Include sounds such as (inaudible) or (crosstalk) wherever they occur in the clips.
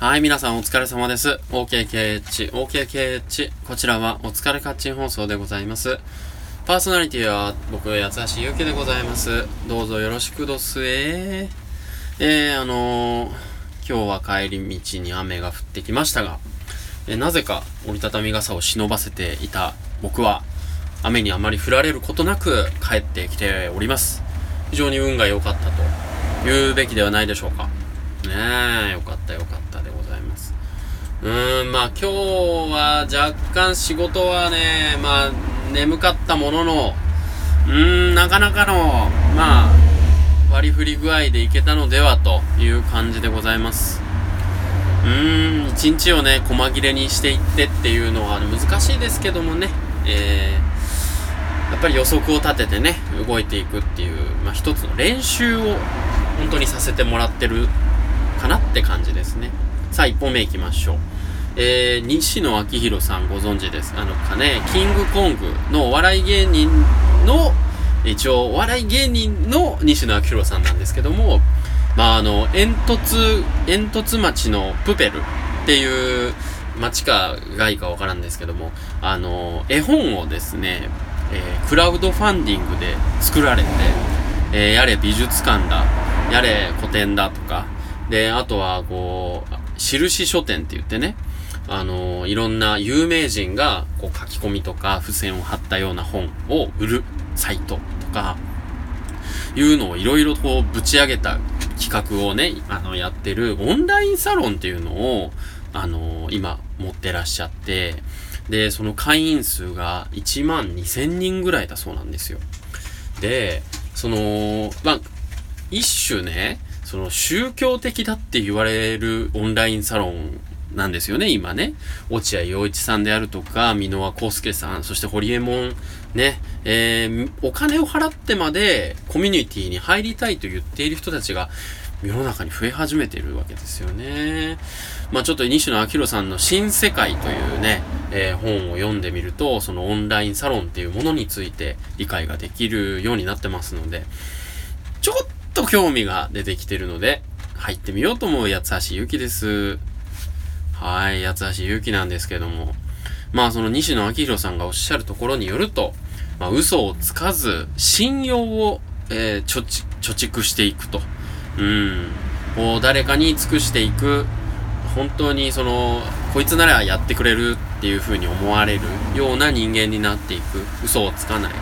はい、皆さんお疲れ様です。OKKH、OKKH。こちらはお疲れカッチン放送でございます。パーソナリティは僕、八橋ゆうきでございます。どうぞよろしくどすえー。えー、あのー、今日は帰り道に雨が降ってきましたが、えー、なぜか折りたたみ傘を忍ばせていた僕は、雨にあまり降られることなく帰ってきております。非常に運が良かったと言うべきではないでしょうか。ねえ、よかったよかった。うーん、まあ今日は若干仕事はね、まあ眠かったものの、うーん、なかなかの、まあ、割り振り具合でいけたのではという感じでございます。うーん、一日をね、細切れにしていってっていうのは難しいですけどもね、えー、やっぱり予測を立ててね、動いていくっていう、まあ一つの練習を本当にさせてもらってるかなって感じですね。さあ、1本目行きましょう。えー、西野昭弘さんご存知です。あのかね、キングコングのお笑い芸人の、一応お笑い芸人の西野昭弘さんなんですけども、まああの、煙突、煙突町のプペルっていう町か外かわからんですけども、あの、絵本をですね、えー、クラウドファンディングで作られて、えー、やれ美術館だ、やれ古典だとか、で、あとは、こう、印書店って言ってね、あのー、いろんな有名人が、こう、書き込みとか、付箋を貼ったような本を売るサイトとか、いうのをいろいろこう、ぶち上げた企画をね、あの、やってるオンラインサロンっていうのを、あのー、今、持ってらっしゃって、で、その会員数が1万2000人ぐらいだそうなんですよ。で、その、まあ、一種ね、その宗教的だって言われるオンラインサロンなんですよね、今ね。落合陽一さんであるとか、箕輪康介さん、そして堀江門、ね、えー、お金を払ってまでコミュニティに入りたいと言っている人たちが世の中に増え始めているわけですよね。まあちょっと西野明さんの新世界というね、えー、本を読んでみると、そのオンラインサロンっていうものについて理解ができるようになってますので、ちょっと興味が出てきてるので、入ってみようと思う八橋ゆきです。はい、八橋ゆうきなんですけども。まあその西野昭弘さんがおっしゃるところによると、まあ嘘をつかず、信用を、えー、貯蓄していくと。うん。こう誰かに尽くしていく。本当にその、こいつならやってくれるっていう風に思われるような人間になっていく。嘘をつかない。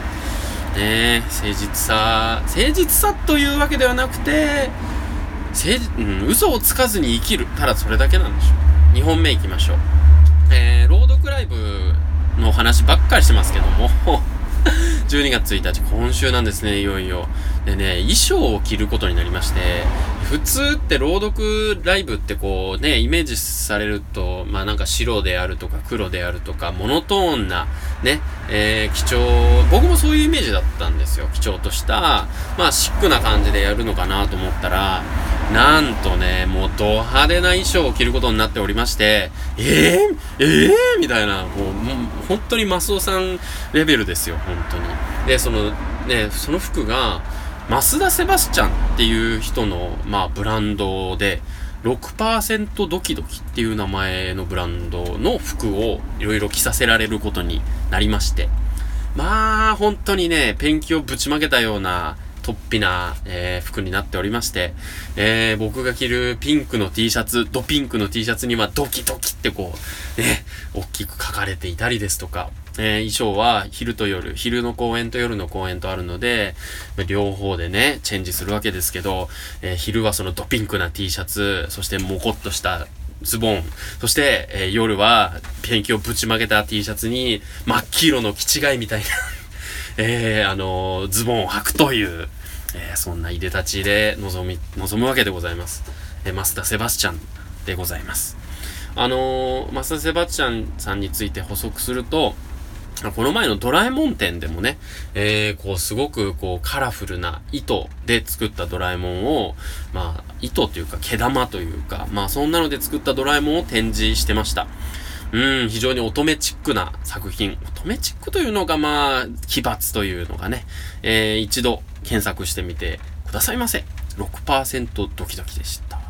ね誠実さ、誠実さというわけではなくて、誠、うん、嘘をつかずに生きる。ただそれだけなんでしょう。2本目行きましょう。えー、朗読ライブの話ばっかりしてますけども (laughs) 12月1日、今週なんですね、いよいよ。でね、衣装を着ることになりまして、普通って朗読ライブってこうね、イメージされると、まあなんか白であるとか黒であるとか、モノトーンな、ね、えー、基調、僕もそういうイメージだったんですよ。基調とした、まあシックな感じでやるのかなと思ったら、なんとね、もうド派手な衣装を着ることになっておりまして、えー、えー、みたいな、もう、もう本当にマスオさんレベルですよ、本当に。で、その、ね、その服が、増田セバスチャンっていう人の、まあ、ブランドで、6%ドキドキっていう名前のブランドの服をいろいろ着させられることになりまして。まあ、本当にね、ペンキをぶちまけたような、突飛な、えー、服になっておりまして、えー、僕が着るピンクの T シャツ、ドピンクの T シャツにはドキドキってこう、ね、大きく書かれていたりですとか、えー、衣装は昼と夜、昼の公演と夜の公演とあるので、両方でね、チェンジするわけですけど、えー、昼はそのドピンクな T シャツ、そしてモコっとしたズボン、そして、えー、夜はペンキをぶちまけた T シャツに真っ黄色の気違いみたいな (laughs) えー、あのズボンを履くという、えー、そんないでたちで臨み、臨むわけでございます。えー、マスター・セバスチャンでございます。あのー、マスター・セバスチャンさんについて補足すると、この前のドラえもん展でもね、えー、こう、すごく、こう、カラフルな糸で作ったドラえもんを、まあ、糸というか、毛玉というか、まあ、そんなので作ったドラえもんを展示してました。うん、非常に乙女チックな作品。乙女チックというのが、まあ、奇抜というのがね、えー、一度検索してみてくださいませ。6%ドキドキでした。